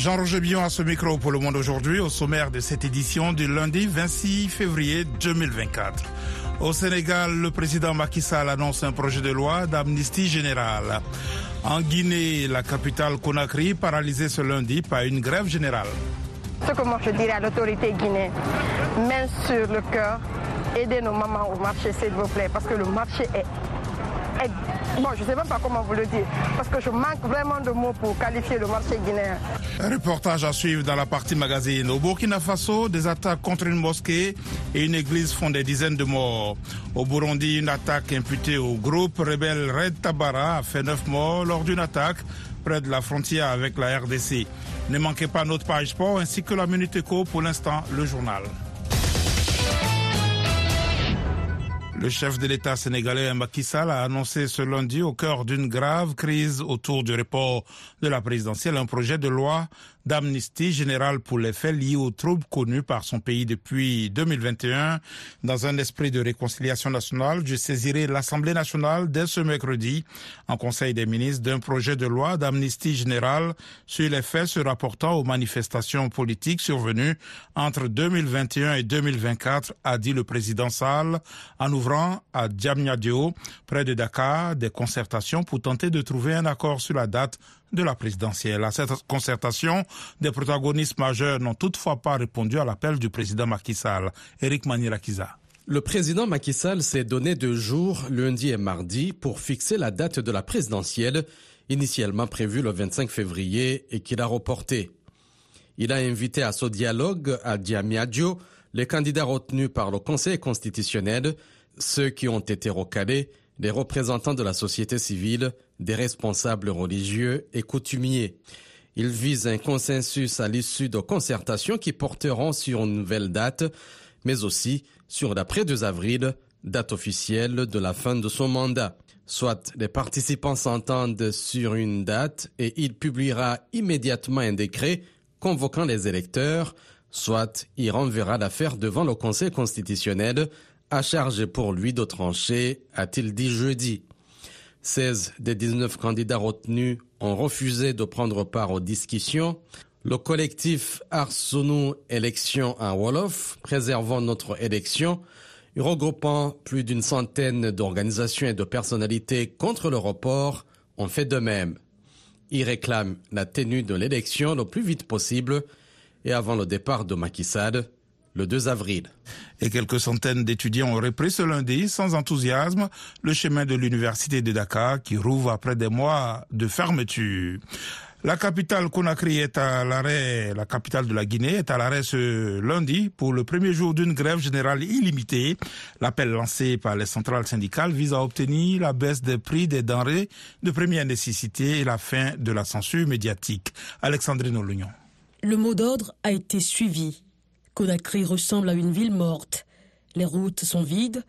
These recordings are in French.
Jean-Roger Bion à ce micro pour le monde aujourd'hui, au sommaire de cette édition du lundi 26 février 2024. Au Sénégal, le président Macky Sall annonce un projet de loi d'amnistie générale. En Guinée, la capitale Conakry paralysée ce lundi par une grève générale. Ce que moi je dirais à l'autorité guinéenne, main sur le cœur, aidez nos mamans au marché s'il vous plaît, parce que le marché est Je ne sais même pas comment vous le dire, parce que je manque vraiment de mots pour qualifier le marché guinéen. Un reportage à suivre dans la partie magazine. Au Burkina Faso, des attaques contre une mosquée et une église font des dizaines de morts. Au Burundi, une attaque imputée au groupe rebelle Red Tabara a fait neuf morts lors d'une attaque près de la frontière avec la RDC. Ne manquez pas notre page sport ainsi que la Minute Éco pour l'instant, le journal. Le chef de l'État sénégalais Macky Sall a annoncé ce lundi au cœur d'une grave crise autour du report de la présidentielle un projet de loi d'amnistie générale pour les faits liés aux troubles connus par son pays depuis 2021. Dans un esprit de réconciliation nationale, je saisirai l'Assemblée nationale dès ce mercredi en Conseil des ministres d'un projet de loi d'amnistie générale sur les faits se rapportant aux manifestations politiques survenues entre 2021 et 2024, a dit le président Sall en ouvrant à Diamniadio, près de Dakar, des concertations pour tenter de trouver un accord sur la date de la présidentielle. À cette concertation, des protagonistes majeurs n'ont toutefois pas répondu à l'appel du président Macky Sall. Eric Manirakiza. Le président Macky Sall s'est donné deux jours, lundi et mardi, pour fixer la date de la présidentielle, initialement prévue le 25 février et qu'il a reportée. Il a invité à ce dialogue à Diamiadio les candidats retenus par le Conseil constitutionnel, ceux qui ont été recalés, des représentants de la société civile, des responsables religieux et coutumiers. Il vise un consensus à l'issue de concertations qui porteront sur une nouvelle date, mais aussi sur l'après-2 avril, date officielle de la fin de son mandat. Soit les participants s'entendent sur une date et il publiera immédiatement un décret convoquant les électeurs, soit il renverra l'affaire devant le Conseil constitutionnel à charge pour lui de trancher, a-t-il dit jeudi. 16 des 19 candidats retenus ont refusé de prendre part aux discussions. Le collectif Arsonu Élection en Wolof, préservant notre élection, regroupant plus d'une centaine d'organisations et de personnalités contre le report, ont fait de même. Ils réclament la tenue de l'élection le plus vite possible et avant le départ de Macky le 2 avril. Et quelques centaines d'étudiants ont repris ce lundi, sans enthousiasme, le chemin de l'université de Dakar qui rouvre après des mois de fermeture. La capitale Conakry est à l'arrêt, la capitale de la Guinée est à l'arrêt ce lundi pour le premier jour d'une grève générale illimitée. L'appel lancé par les centrales syndicales vise à obtenir la baisse des prix des denrées de première nécessité et la fin de la censure médiatique. Alexandrine Olignon. Le mot d'ordre a été suivi. Conakry ressemble à une ville morte. Les routes sont vides,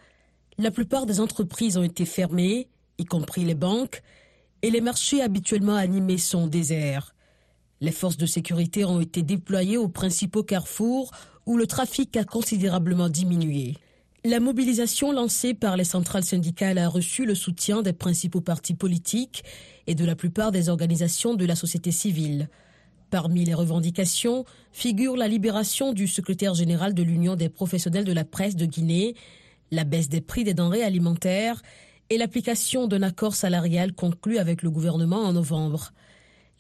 la plupart des entreprises ont été fermées, y compris les banques, et les marchés habituellement animés sont déserts. Les forces de sécurité ont été déployées aux principaux carrefours où le trafic a considérablement diminué. La mobilisation lancée par les centrales syndicales a reçu le soutien des principaux partis politiques et de la plupart des organisations de la société civile. Parmi les revendications figure la libération du secrétaire général de l'Union des professionnels de la presse de Guinée, la baisse des prix des denrées alimentaires et l'application d'un accord salarial conclu avec le gouvernement en novembre.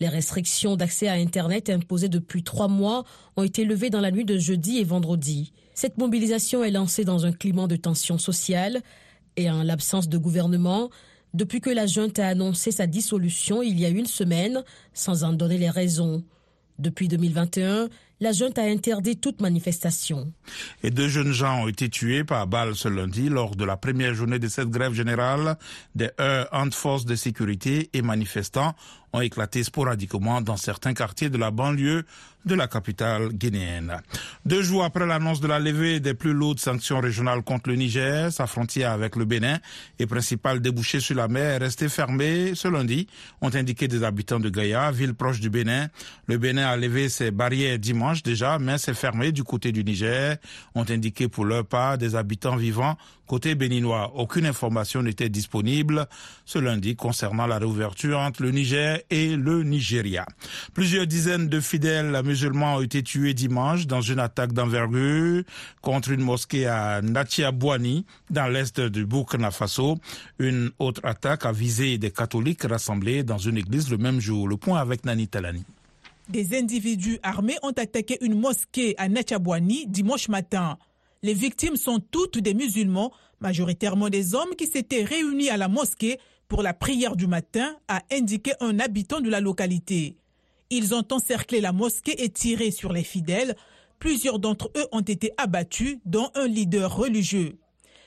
Les restrictions d'accès à Internet imposées depuis trois mois ont été levées dans la nuit de jeudi et vendredi. Cette mobilisation est lancée dans un climat de tension sociale et en l'absence de gouvernement, depuis que la junte a annoncé sa dissolution il y a une semaine, sans en donner les raisons. Depuis 2021, la junte a interdit toute manifestation. Et deux jeunes gens ont été tués par balle ce lundi lors de la première journée de cette grève générale des heures entre forces de sécurité et manifestants ont éclaté sporadiquement dans certains quartiers de la banlieue de la capitale guinéenne. Deux jours après l'annonce de la levée des plus lourdes sanctions régionales contre le Niger, sa frontière avec le Bénin et principal débouché sur la mer est restée fermée ce lundi, ont indiqué des habitants de Gaïa, ville proche du Bénin. Le Bénin a levé ses barrières dimanche déjà, mais c'est fermé du côté du Niger, ont indiqué pour leur part des habitants vivant côté béninois. Aucune information n'était disponible ce lundi concernant la réouverture entre le Niger et le Nigeria. Plusieurs dizaines de fidèles musulmans ont été tués dimanche dans une attaque d'envergure contre une mosquée à Natiabouani, dans l'est du Burkina Faso. Une autre attaque a visé des catholiques rassemblés dans une église le même jour. Le point avec Nani Talani. Des individus armés ont attaqué une mosquée à Natiabouani dimanche matin. Les victimes sont toutes des musulmans, majoritairement des hommes qui s'étaient réunis à la mosquée pour la prière du matin, a indiqué un habitant de la localité. Ils ont encerclé la mosquée et tiré sur les fidèles. Plusieurs d'entre eux ont été abattus, dont un leader religieux.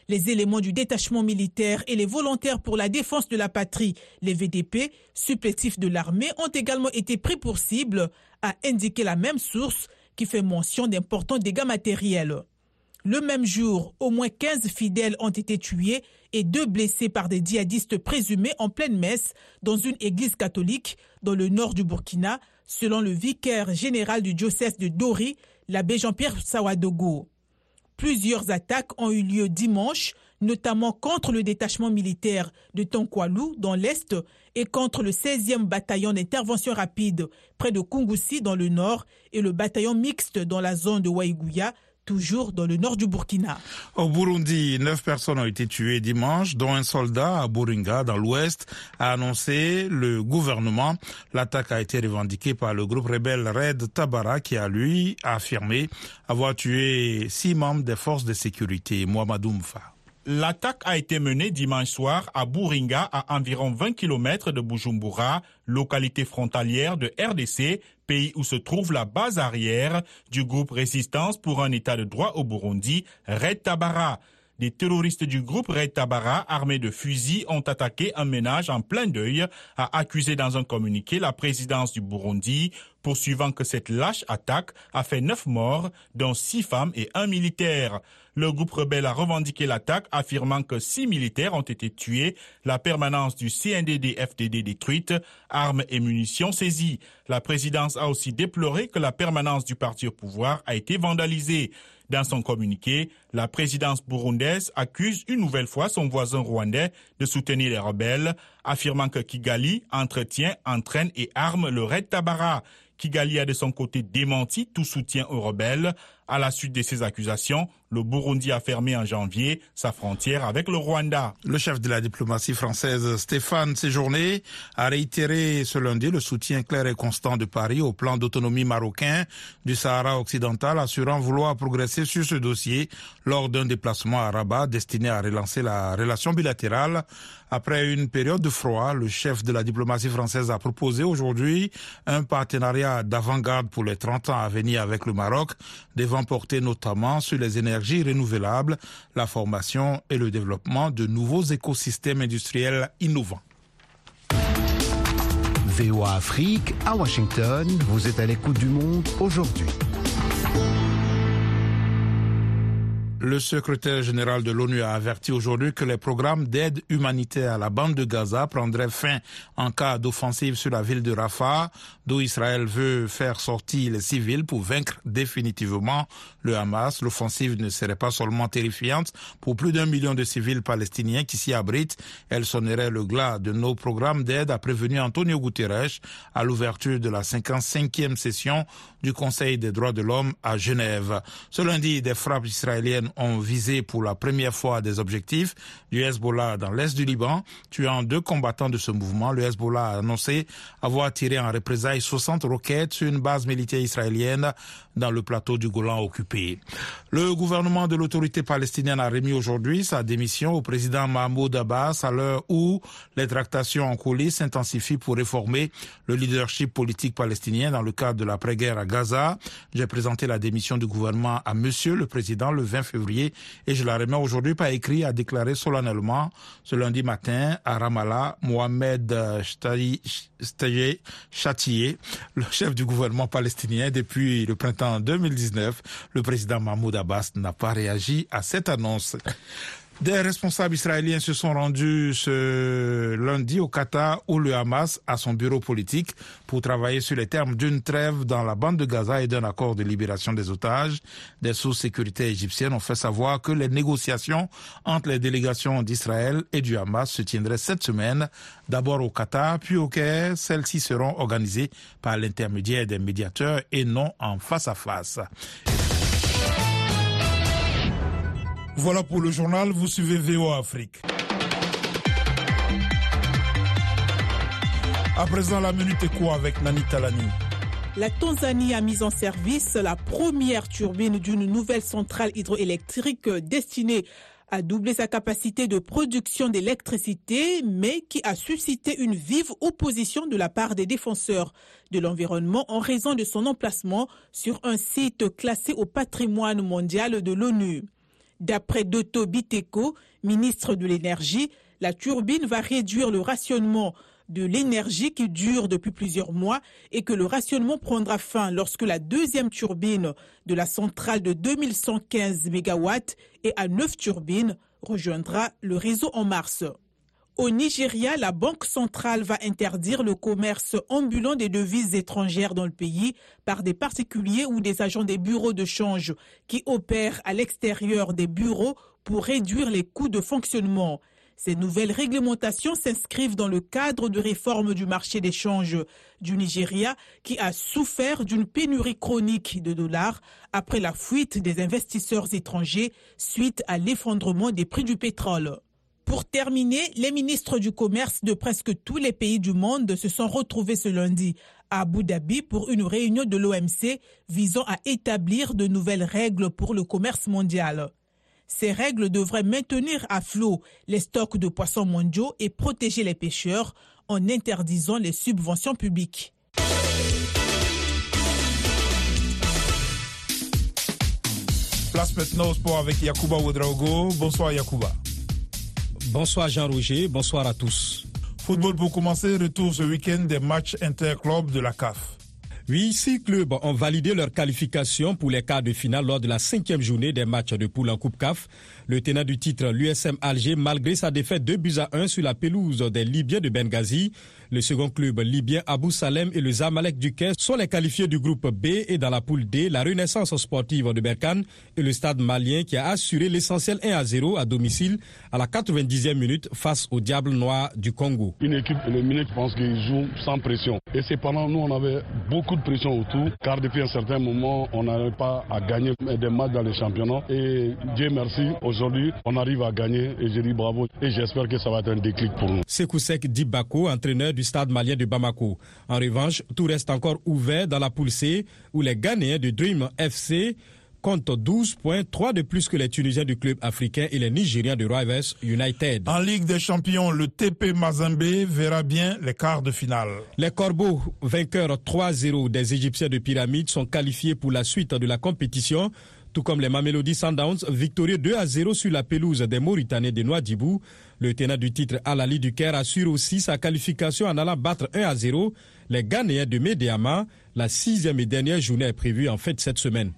Les éléments du détachement militaire et les volontaires pour la défense de la patrie, les VDP, supplétifs de l'armée, ont également été pris pour cible, a indiqué la même source qui fait mention d'importants dégâts matériels. Le même jour, au moins 15 fidèles ont été tués et deux blessés par des djihadistes présumés en pleine messe dans une église catholique dans le nord du Burkina, selon le vicaire général du diocèse de Dori, l'abbé Jean-Pierre Sawadogo. Plusieurs attaques ont eu lieu dimanche, notamment contre le détachement militaire de Tonkwalou dans l'est et contre le 16e bataillon d'intervention rapide près de Kungusi dans le nord et le bataillon mixte dans la zone de Waïgouya toujours dans le nord du Burkina. Au Burundi, neuf personnes ont été tuées dimanche, dont un soldat à Buringa, dans l'ouest, a annoncé le gouvernement. L'attaque a été revendiquée par le groupe rebelle Red Tabara, qui a lui affirmé avoir tué six membres des forces de sécurité. Mohamed Oumfa. L'attaque a été menée dimanche soir à Buringa, à environ 20 km de Bujumbura, localité frontalière de RDC, pays où se trouve la base arrière du groupe Résistance pour un état de droit au Burundi, Red Tabara. Des terroristes du groupe Red Tabara, armés de fusils, ont attaqué un ménage en plein deuil, a accusé dans un communiqué la présidence du Burundi, poursuivant que cette lâche attaque a fait neuf morts, dont six femmes et un militaire. Le groupe rebelle a revendiqué l'attaque, affirmant que six militaires ont été tués, la permanence du CNDD-FDD détruite, armes et munitions saisies. La présidence a aussi déploré que la permanence du parti au pouvoir a été vandalisée. Dans son communiqué, la présidence burundaise accuse une nouvelle fois son voisin rwandais de soutenir les rebelles, affirmant que Kigali entretient, entraîne et arme le Red Tabara. Kigali a de son côté démenti tout soutien aux rebelles. À la suite de ces accusations, le Burundi a fermé en janvier sa frontière avec le Rwanda. Le chef de la diplomatie française, Stéphane Séjourné, a réitéré ce lundi le soutien clair et constant de Paris au plan d'autonomie marocain du Sahara occidental, assurant vouloir progresser sur ce dossier lors d'un déplacement à Rabat destiné à relancer la relation bilatérale. Après une période de froid, le chef de la diplomatie française a proposé aujourd'hui un partenariat d'avant-garde pour les 30 ans à venir avec le Maroc, porter notamment sur les énergies renouvelables, la formation et le développement de nouveaux écosystèmes industriels innovants. VOA Afrique à Washington, vous êtes à l'écoute du monde aujourd'hui. Le secrétaire général de l'ONU a averti aujourd'hui que les programmes d'aide humanitaire à la bande de Gaza prendraient fin en cas d'offensive sur la ville de Rafah, d'où Israël veut faire sortir les civils pour vaincre définitivement le Hamas. L'offensive ne serait pas seulement terrifiante pour plus d'un million de civils palestiniens qui s'y abritent, elle sonnerait le glas de nos programmes d'aide, a prévenu Antonio Guterres à l'ouverture de la 55e session du Conseil des droits de l'homme à Genève. Ce lundi, des frappes israéliennes ont visé pour la première fois des objectifs du Hezbollah dans l'est du Liban, tuant deux combattants de ce mouvement. Le Hezbollah a annoncé avoir tiré en représailles 60 roquettes sur une base militaire israélienne dans le plateau du Golan occupé. Le gouvernement de l'autorité palestinienne a remis aujourd'hui sa démission au président Mahmoud Abbas à l'heure où les tractations en coulisses s'intensifient pour réformer le leadership politique palestinien dans le cadre de l'après-guerre à Gaza. J'ai présenté la démission du gouvernement à monsieur le président le 20 février et je la remets aujourd'hui par écrit, a déclaré solennellement ce lundi matin à Ramallah Mohamed Chatier, le chef du gouvernement palestinien depuis le printemps 2019. Le président Mahmoud Abbas n'a pas réagi à cette annonce. Des responsables israéliens se sont rendus ce lundi au Qatar où le Hamas a son bureau politique pour travailler sur les termes d'une trêve dans la bande de Gaza et d'un accord de libération des otages. Des sources sécurité égyptiennes ont fait savoir que les négociations entre les délégations d'Israël et du Hamas se tiendraient cette semaine, d'abord au Qatar, puis au Caire. Celles-ci seront organisées par l'intermédiaire des médiateurs et non en face à face. Voilà pour le journal, vous suivez VO Afrique. À présent, la minute écho avec Nani Talani. La Tanzanie a mis en service la première turbine d'une nouvelle centrale hydroélectrique destinée à doubler sa capacité de production d'électricité, mais qui a suscité une vive opposition de la part des défenseurs de l'environnement en raison de son emplacement sur un site classé au patrimoine mondial de l'ONU. D'après Dotto Biteko, ministre de l'Énergie, la turbine va réduire le rationnement de l'énergie qui dure depuis plusieurs mois et que le rationnement prendra fin lorsque la deuxième turbine de la centrale de 2115 MW et à neuf turbines rejoindra le réseau en mars. Au Nigeria, la Banque centrale va interdire le commerce ambulant des devises étrangères dans le pays par des particuliers ou des agents des bureaux de change qui opèrent à l'extérieur des bureaux pour réduire les coûts de fonctionnement. Ces nouvelles réglementations s'inscrivent dans le cadre de réforme du marché d'échange du Nigeria qui a souffert d'une pénurie chronique de dollars après la fuite des investisseurs étrangers suite à l'effondrement des prix du pétrole. Pour terminer, les ministres du commerce de presque tous les pays du monde se sont retrouvés ce lundi à Abu Dhabi pour une réunion de l'OMC visant à établir de nouvelles règles pour le commerce mondial. Ces règles devraient maintenir à flot les stocks de poissons mondiaux et protéger les pêcheurs en interdisant les subventions publiques. Place maintenant au sport avec Yakuba Ouedraogo. Bonsoir Yakuba. Bonsoir Jean-Roger, bonsoir à tous. Football pour commencer, retour ce week-end des matchs interclubs de la CAF. Oui, six clubs ont validé leur qualification pour les quarts de finale lors de la cinquième journée des matchs de poule en Coupe CAF. Le tenant du titre, l'USM Alger, malgré sa défaite 2 buts à 1 sur la pelouse des Libyens de Benghazi, le second club libyen Abu Salem et le Zamalek du Caire sont les qualifiés du groupe B et dans la poule D, la Renaissance sportive de Berkane et le stade malien qui a assuré l'essentiel 1 à 0 à domicile à la 90e minute face au Diable Noir du Congo. Une équipe éliminée, je pense qu'ils jouent sans pression. Et c'est pendant nous, on avait beaucoup de pression autour, car depuis un certain moment, on n'arrive pas à gagner des matchs dans les championnats. Et Dieu merci, aujourd'hui, on arrive à gagner et je dis bravo. Et j'espère que ça va être un déclic pour nous. Sekoussek Dibako, entraîneur du stade malien de Bamako. En revanche, tout reste encore ouvert dans la poule C où les Ghanéens de Dream FC comptent 12 points, 3 de plus que les Tunisiens du club africain et les Nigériens de Rivers United. En Ligue des Champions, le TP Mazembe verra bien les quarts de finale. Les Corbeaux, vainqueurs 3-0 des Égyptiens de Pyramide, sont qualifiés pour la suite de la compétition tout comme les Mamelody Sundowns, victorieux 2 à 0 sur la pelouse des Mauritaniens de Noadibou. Le tenant du titre Alali du Caire assure aussi sa qualification en allant battre 1 à 0 les Ghanéens de Mediama. La sixième et dernière journée est prévue en fait cette semaine.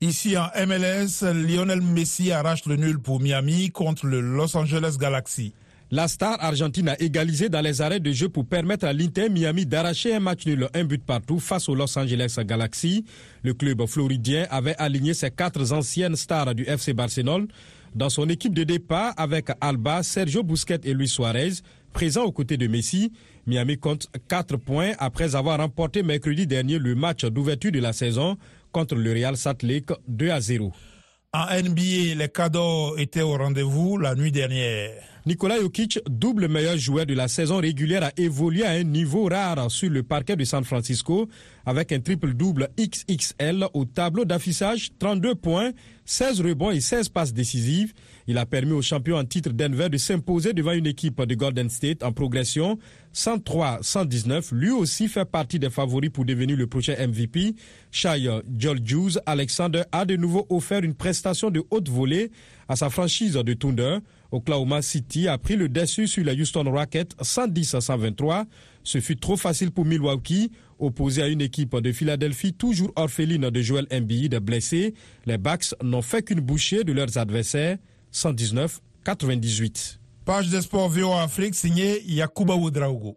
Ici en MLS, Lionel Messi arrache le nul pour Miami contre le Los Angeles Galaxy. La star argentine a égalisé dans les arrêts de jeu pour permettre à l'Inter Miami d'arracher un match nul, un but partout face au Los Angeles Galaxy. Le club floridien avait aligné ses quatre anciennes stars du FC Barcelone dans son équipe de départ avec Alba, Sergio Busquets et Luis Suarez, présents aux côtés de Messi. Miami compte 4 points après avoir remporté mercredi dernier le match d'ouverture de la saison contre le Real Salt Lake 2 à 0. En NBA, les cadeaux étaient au rendez-vous la nuit dernière. Nikola Jokic, double meilleur joueur de la saison régulière, a évolué à un niveau rare sur le parquet de San Francisco avec un triple-double XXL au tableau d'affichage, 32 points, 16 rebonds et 16 passes décisives. Il a permis au champion en titre Denver de s'imposer devant une équipe de Golden State en progression 103-119. Lui aussi fait partie des favoris pour devenir le prochain MVP. Shai Georgiou Alexander a de nouveau offert une prestation de haute volée à sa franchise de Thunder. Oklahoma City a pris le dessus sur les Houston Rockets 110 à 123. Ce fut trop facile pour Milwaukee, opposé à une équipe de Philadelphie toujours orpheline de Joel Embiid blessé. Les Bucks n'ont fait qu'une bouchée de leurs adversaires 119 98. Page des sports VOA Afrique signée Yakuba Ouedraogo.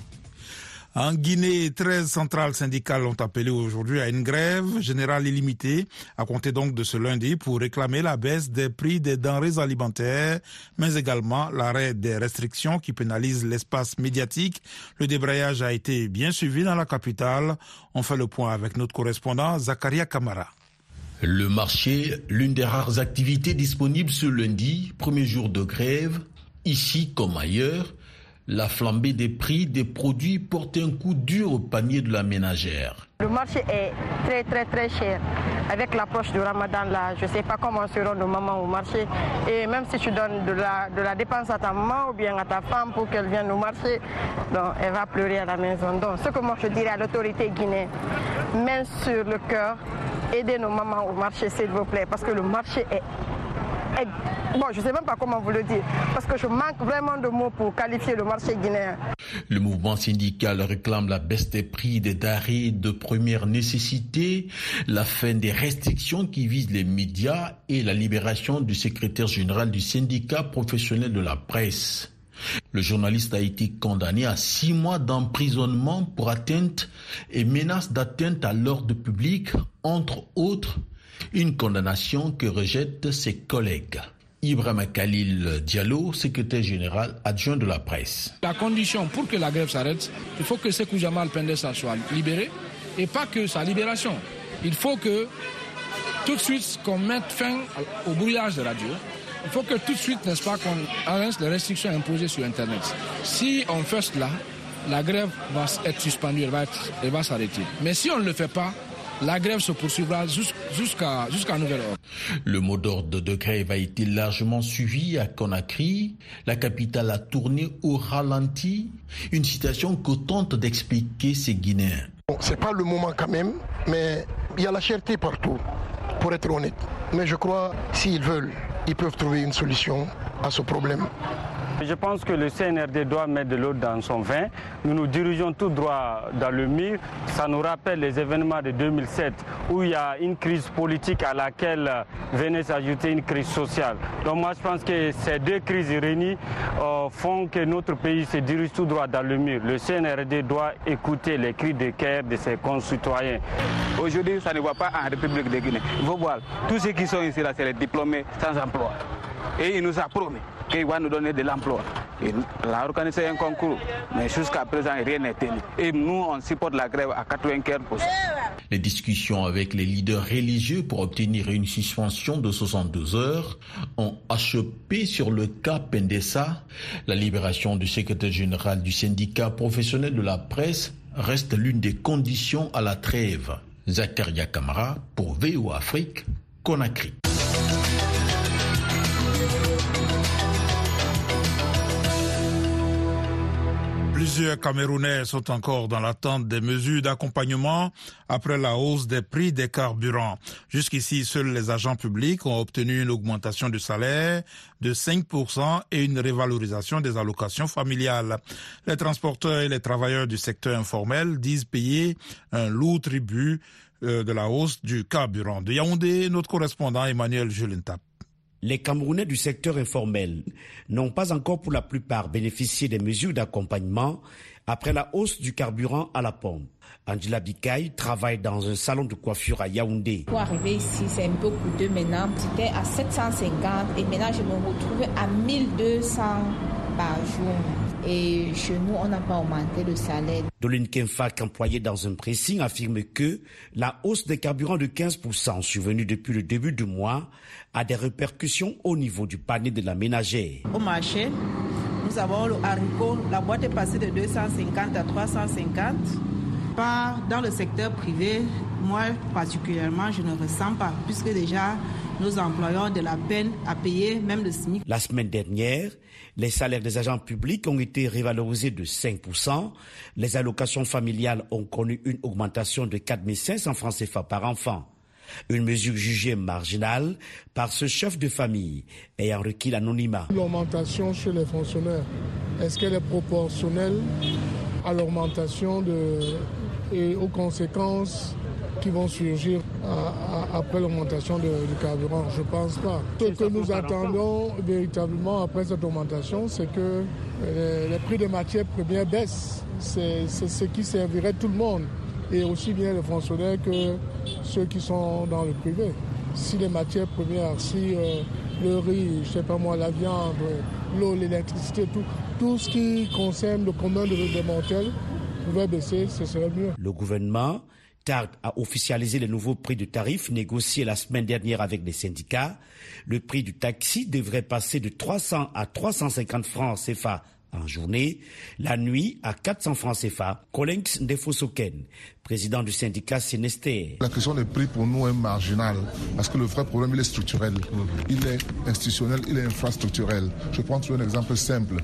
En Guinée, 13 centrales syndicales ont appelé aujourd'hui à une grève générale illimitée, à compter donc de ce lundi, pour réclamer la baisse des prix des denrées alimentaires, mais également l'arrêt des restrictions qui pénalisent l'espace médiatique. Le débrayage a été bien suivi dans la capitale. On fait le point avec notre correspondant Zakaria Kamara. Le marché, l'une des rares activités disponibles ce lundi, premier jour de grève, ici comme ailleurs, la flambée des prix des produits porte un coup dur au panier de la ménagère. Le marché est très très très cher. Avec l'approche du ramadan là, je ne sais pas comment seront nos mamans au marché. Et même si tu donnes de la, de la dépense à ta maman ou bien à ta femme pour qu'elle vienne au marché, elle va pleurer à la maison. Donc ce que moi je dirais à l'autorité guinéenne, main sur le cœur, aidez nos mamans au marché s'il vous plaît, parce que le marché est Bon, je ne sais même pas comment vous le dire, parce que je manque vraiment de mots pour qualifier le marché guinéen. Le mouvement syndical réclame la baisse des prix des denrées de première nécessité, la fin des restrictions qui visent les médias et la libération du secrétaire général du syndicat professionnel de la presse. Le journaliste a été condamné à six mois d'emprisonnement pour atteinte et menace d'atteinte à l'ordre public, entre autres une condamnation que rejettent ses collègues. Ibrahim Khalil Diallo, secrétaire général adjoint de la presse. La condition pour que la grève s'arrête, il faut que Sekou Jamal Pendessa soit libéré et pas que sa libération. Il faut que tout de suite qu'on mette fin au brouillage de radio. Il faut que tout de suite, n'est-ce pas, qu'on arrête les restrictions imposées sur Internet. Si on fait cela, la grève va être suspendue, elle va, elle va s'arrêter. Mais si on ne le fait pas, la grève se poursuivra jusqu'à jusqu'à nouvel ordre. Le mot d'ordre de grève a été largement suivi à Conakry. La capitale a tourné au ralenti. Une situation que tente d'expliquer ces Guinéens. Bon, c'est pas le moment quand même, mais il y a la cherté partout, pour être honnête. Mais je crois, s'ils veulent, ils peuvent trouver une solution à ce problème. Je pense que le CNRD doit mettre de l'eau dans son vin. Nous nous dirigeons tout droit dans le mur. Ça nous rappelle les événements de 2007 où il y a une crise politique à laquelle venait s'ajouter une crise sociale. Donc moi je pense que ces deux crises réunies euh, font que notre pays se dirige tout droit dans le mur. Le CNRD doit écouter les cris de cœur de ses concitoyens. Aujourd'hui, ça ne va pas en République de Guinée. Faut voir, tous ceux qui sont ici là, c'est les diplômés sans emploi. Et il nous a promis qu'il va nous donner de l'emploi. Il a organisé un concours, mais jusqu'à présent, rien n'est tenu. Et nous, on supporte la grève à 95%. Les discussions avec les leaders religieux pour obtenir une suspension de 72 heures ont achevé sur le cas Pendessa. La libération du secrétaire général du syndicat professionnel de la presse reste l'une des conditions à la trêve. Zakaria Kamara pour VO Afrique, Conakry. Plusieurs Camerounais sont encore dans l'attente des mesures d'accompagnement après la hausse des prix des carburants. Jusqu'ici, seuls les agents publics ont obtenu une augmentation du salaire de 5% et une révalorisation des allocations familiales. Les transporteurs et les travailleurs du secteur informel disent payer un lourd tribut de la hausse du carburant. De Yaoundé, notre correspondant Emmanuel Julentap. Les Camerounais du secteur informel n'ont pas encore pour la plupart bénéficié des mesures d'accompagnement après la hausse du carburant à la pompe. Angela Bikaï travaille dans un salon de coiffure à Yaoundé. Pour arriver ici, c'est un peu coûteux maintenant. J'étais à 750 et maintenant je me retrouve à 1200 par jour. Et chez nous, on n'a pas augmenté le salaire. Doline Kenfak, employée dans un pressing, affirme que la hausse des carburants de 15% survenue depuis le début du mois a des répercussions au niveau du panier de la ménagère. Au marché, nous avons le haricot. La boîte est passée de 250 à 350. Part, dans le secteur privé, moi particulièrement, je ne ressens pas, puisque déjà, nos employeurs ont de la peine à payer même le SMIC. La semaine dernière, les salaires des agents publics ont été révalorisés de 5%. Les allocations familiales ont connu une augmentation de 4 500 francs CFA par enfant. Une mesure jugée marginale par ce chef de famille ayant requis l'anonymat. L'augmentation chez les fonctionnaires, est-ce qu'elle est proportionnelle à l'augmentation et aux conséquences qui vont surgir après l'augmentation du carburant. Je ne pense pas. Ce que nous attendons véritablement après cette augmentation, c'est que les, prix des matières premières baissent. C'est ce qui servirait tout le monde, et aussi bien les fonctionnaires que ceux qui sont dans le privé. Si les matières premières, si euh, le riz, je sais pas moi, la viande, l'eau, l'électricité, tout, tout ce qui concerne le commun des mortels pouvait baisser, ce serait mieux. Le gouvernement tarde à officialiser les nouveaux prix de tarifs négociés la semaine dernière avec les syndicats. Le prix du taxi devrait passer de 300 à 350 francs CFA en journée, la nuit à 400 francs CFA. Colinx Ndefosoken, président du syndicat Sénester. La question des prix pour nous est marginale parce que le vrai problème il est structurel, il est institutionnel, il est infrastructurel. Je prends un exemple simple.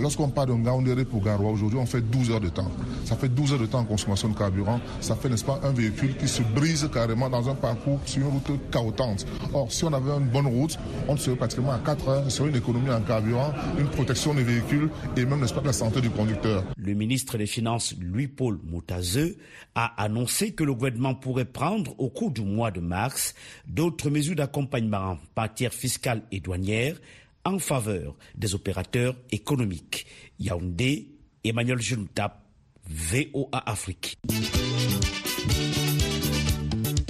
Lorsqu'on parle d'un Gaoundéré pour Garoua, aujourd'hui on fait 12 heures de temps. Ça fait 12 heures de temps en consommation de carburant. Ça fait, n'est-ce pas, un véhicule qui se brise carrément dans un parcours sur une route chaotante. Or, si on avait une bonne route, on serait pratiquement à 4 heures sur une économie en carburant, une protection des véhicules et même, n'est-ce pas, la santé du conducteur. Le ministre des Finances, Louis-Paul Moutazeux, a annoncé que le gouvernement pourrait prendre au cours du mois de mars d'autres mesures d'accompagnement en matière fiscale et douanière en faveur des opérateurs économiques. Yaoundé, Emmanuel Juntap, VOA Afrique.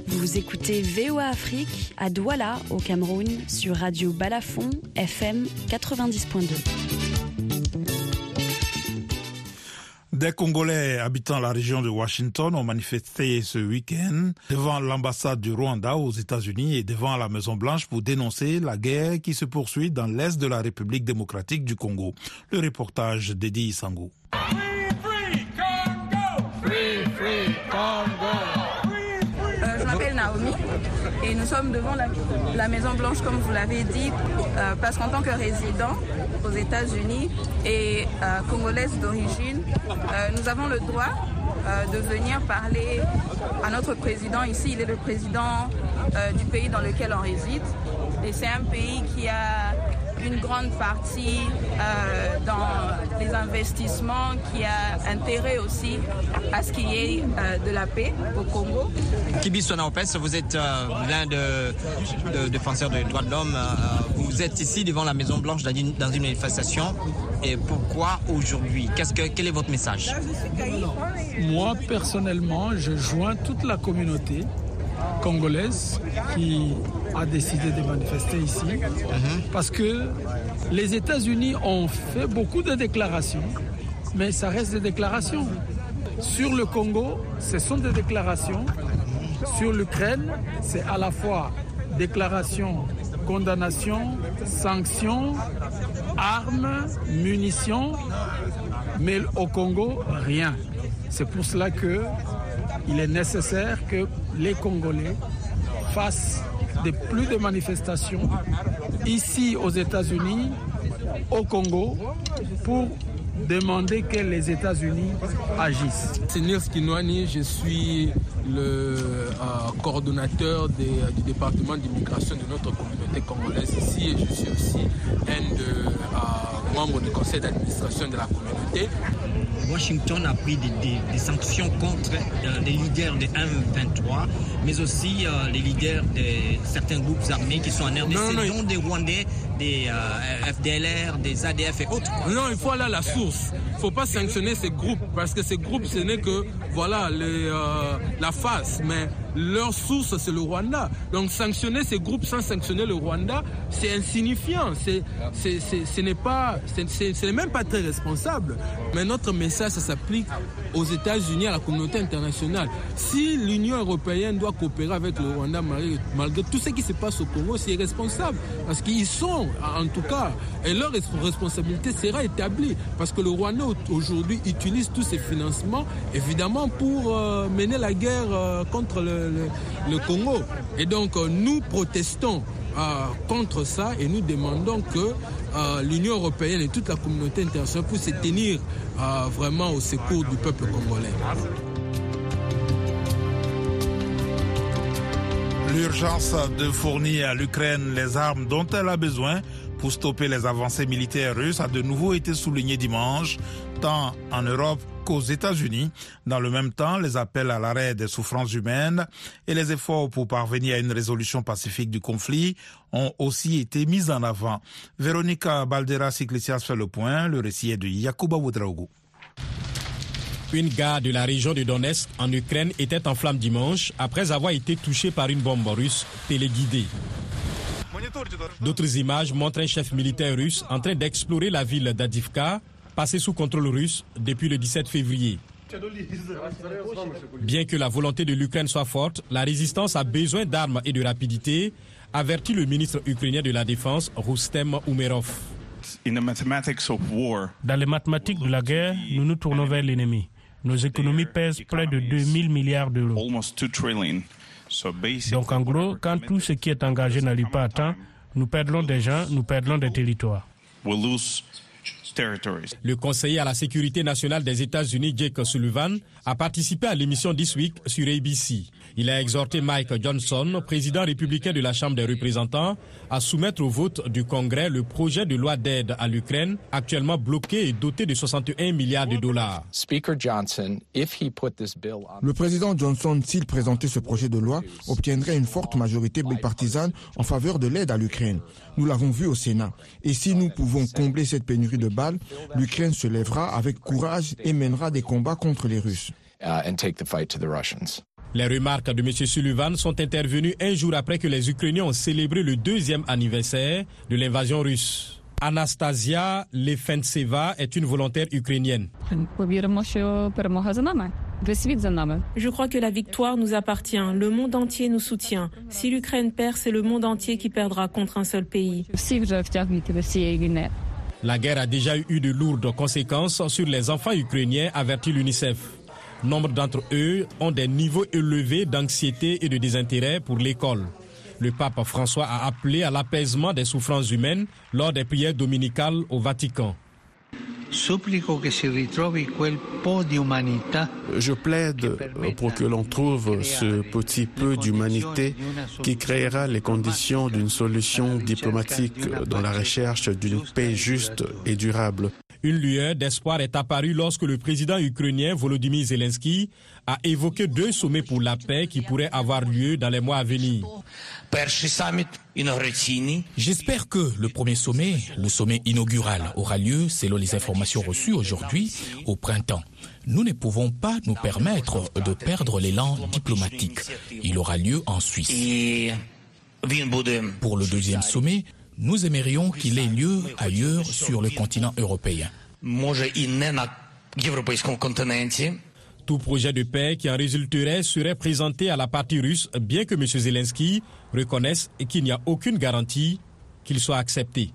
Vous écoutez VOA Afrique à Douala, au Cameroun, sur Radio Balafon, FM 90.2. Des Congolais habitant la région de Washington ont manifesté ce week-end devant l'ambassade du Rwanda aux États-Unis et devant la Maison-Blanche pour dénoncer la guerre qui se poursuit dans l'est de la République démocratique du Congo. Le reportage d'Edi Sango. Nous sommes devant la, Maison Blanche, comme vous l'avez dit, euh, parce qu'en tant que résident aux États-Unis et euh, congolaise d'origine, euh, nous avons le droit de venir parler à notre président. Ici, il est le président du pays dans lequel on réside. Et c'est un pays qui a une grande partie euh, dans les investissements, qui a intérêt aussi à ce qu'il y ait euh, de la paix au Congo. Kibi Sonaopes, vous êtes euh, l'un de, défenseurs des droits de l'homme. vous êtes ici devant la Maison Blanche dans une, manifestation. Et pourquoi aujourd'hui? Qu'est-ce que, Quel est votre message? Moi, personnellement, je joins toute la communauté congolaise qui a décidé de manifester ici mhm. parce que les États-Unis ont fait beaucoup de déclarations, mais ça reste des déclarations. Sur le Congo, ce sont des déclarations. Sur l'Ukraine, c'est à la fois déclaration, condamnation, sanctions, armes, munitions, mais au Congo, rien. C'est pour cela que il est nécessaire que les Congolais fassent de plus de manifestations ici aux États-Unis, au Congo, pour demander que les États-Unis agissent. C'est Nils Kinwani, je suis le euh, coordonnateur du département d'immigration de notre communauté congolaise ici et je suis aussi un euh, membre du conseil d'administration de la communauté. Washington a pris des, sanctions contre euh, les leaders des M23, mais aussi euh, les leaders de certains groupes armés qui sont en RDC, dont des Rwandais, des euh, FDLR, des ADF et autres. Non, il faut aller à la source. Il ne faut pas sanctionner ces groupes, parce que ces groupes, ce n'est que voilà, les, la face. Mais leur source, c'est le Rwanda. Donc sanctionner ces groupes sans sanctionner le Rwanda, c'est insignifiant. C'est, ce n'est pas, c'est, même pas très responsable. Mais notre message, ça s'applique aux États-Unis, à la communauté internationale. Si l'Union européenne doit coopérer avec le Rwanda malgré, tout ce qui se passe au Congo, c'est irresponsable. Parce qu'ils sont en tout cas, et leur responsabilité sera établie parce que le Rwanda aujourd'hui utilise tous ces financements évidemment pour euh, mener la guerre euh, contre le, Congo. Et donc euh, nous protestons contre ça et nous demandons que l'Union européenne et toute la communauté internationale puissent se tenir vraiment au secours du peuple congolais. L'urgence de fournir à l'Ukraine les armes dont elle a besoin pour stopper les avancées militaires russes a de nouveau été soulignée dimanche, tant en Europe qu'aux États-Unis. Dans le même temps, les appels à l'arrêt des souffrances humaines et les efforts pour parvenir à une résolution pacifique du conflit ont aussi été mis en avant. Véronica Balderas Iglesias fait le point. Le récit est de Yakuba Oudraogo. Une gare de la région de Donetsk en Ukraine était en flammes dimanche après avoir été touchée par une bombe russe téléguidée. D'autres images montrent un chef militaire russe en train d'explorer la ville d'Adivka, passée sous contrôle russe depuis le 17 février. Bien que la volonté de l'Ukraine soit forte, la résistance a besoin d'armes et de rapidité, avertit le ministre ukrainien de la Défense, Rustem Umerov. Dans les mathématiques de la guerre, nous nous tournons vers l'ennemi. Nos économies pèsent près de 2000 milliards d'euros. Donc en gros, quand tout ce qui est engagé n'arrive pas à temps, nous perdons des gens, nous perdons des territoires. Le conseiller à la sécurité nationale des États-Unis, Jake Sullivan, a participé à l'émission This Week sur ABC. Il a exhorté Mike Johnson, président républicain de la Chambre des représentants, à soumettre au vote du Congrès le projet de loi d'aide à l'Ukraine, actuellement bloqué et doté de 61 milliards de dollars. Le président Johnson, s'il présentait ce projet de loi, obtiendrait une forte majorité bipartisane en faveur de l'aide à l'Ukraine. Nous l'avons vu au Sénat. Et si nous pouvons combler cette pénurie de balles, l'Ukraine se lèvera avec courage et mènera des combats contre les Russes. Uh, les remarques de M. Sullivan sont intervenues un jour après que les Ukrainiens ont célébré le deuxième anniversaire de l'invasion russe. Anastasia Lefentseva est une volontaire ukrainienne. Je crois que la victoire nous appartient. Le monde entier nous soutient. Si l'Ukraine perd, c'est le monde entier qui perdra contre un seul pays. La guerre a déjà eu de lourdes conséquences sur les enfants ukrainiens, avertit l'UNICEF. Nombre d'entre eux ont des niveaux élevés d'anxiété et de désintérêt pour l'école. Le pape François a appelé à l'apaisement des souffrances humaines lors des prières dominicales au Vatican. Je plaide pour que l'on trouve ce petit peu d'humanité qui créera les conditions d'une solution diplomatique dans la recherche d'une paix juste et durable. Une lueur d'espoir est apparue lorsque le président ukrainien Volodymyr Zelensky a évoqué deux sommets pour la paix qui pourraient avoir lieu dans les mois à venir. J'espère que le premier sommet, le sommet inaugural, aura lieu, selon les informations reçues aujourd'hui, au printemps. Nous ne pouvons pas nous permettre de perdre l'élan diplomatique. Il aura lieu en Suisse. Pour le deuxième sommet, nous aimerions qu'il ait lieu ailleurs sur le continent européen. Tout projet de paix qui en résulterait serait présenté à la partie russe, bien que M. Zelensky reconnaisse qu'il n'y a aucune garantie qu'il soit accepté.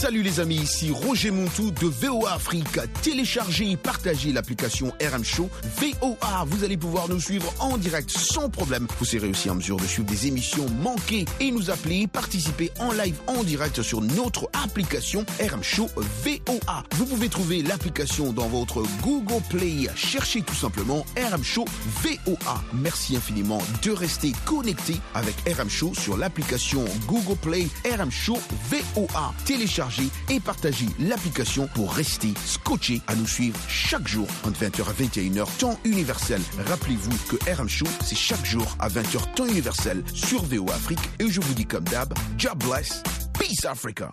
Salut les amis, ici Roger Montou de VOA Afrique. Téléchargez et partagez l'application RM Show VOA. Vous allez pouvoir nous suivre en direct sans problème. Vous serez aussi en mesure de suivre des émissions manquées et nous appeler, participer en live en direct sur notre application RM Show VOA. Vous pouvez trouver l'application dans votre Google Play. Cherchez tout simplement RM Show VOA. Merci infiniment de rester connecté avec RM Show sur l'application Google Play RM Show VOA. Téléchargez et partagez l'application pour rester scotché à nous suivre chaque jour entre 20h à 21h, temps universel. Rappelez-vous que RM Show, c'est chaque jour à 20h, temps universel sur VO Afrique. Et je vous dis comme d'hab, job bless, peace Africa.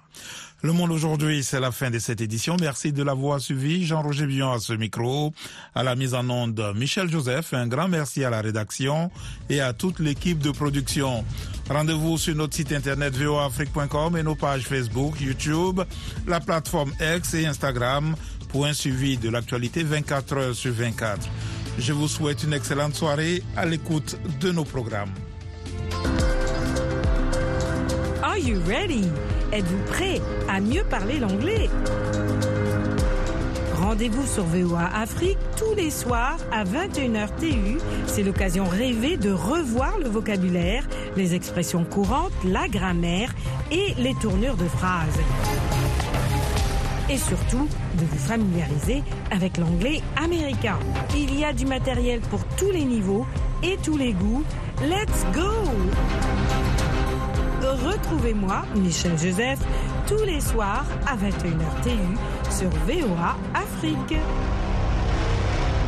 Le monde aujourd'hui, c'est la fin de cette édition. Merci de l'avoir suivi. Jean-Roger Bion à ce micro, à la mise en onde Michel Joseph. Un grand merci à la rédaction et à toute l'équipe de production. Rendez-vous sur notre site internet voafrique.com et nos pages Facebook, YouTube, la plateforme X et Instagram pour un suivi de l'actualité 24 heures sur 24. Je vous souhaite une excellente soirée à l'écoute de nos programmes. you ready? Êtes-vous prêt à mieux parler l'anglais? Rendez-vous sur VOA Afrique tous les soirs à 21h TU. C'est l'occasion rêvée de revoir le vocabulaire, les expressions courantes, la grammaire et les tournures de phrases. Et surtout, de vous familiariser avec l'anglais américain. Il y a du matériel pour tous les niveaux et tous les goûts. Let's go! Retrouvez-moi, Michel Joseph, tous les soirs à 21h TU sur VOA Afrique.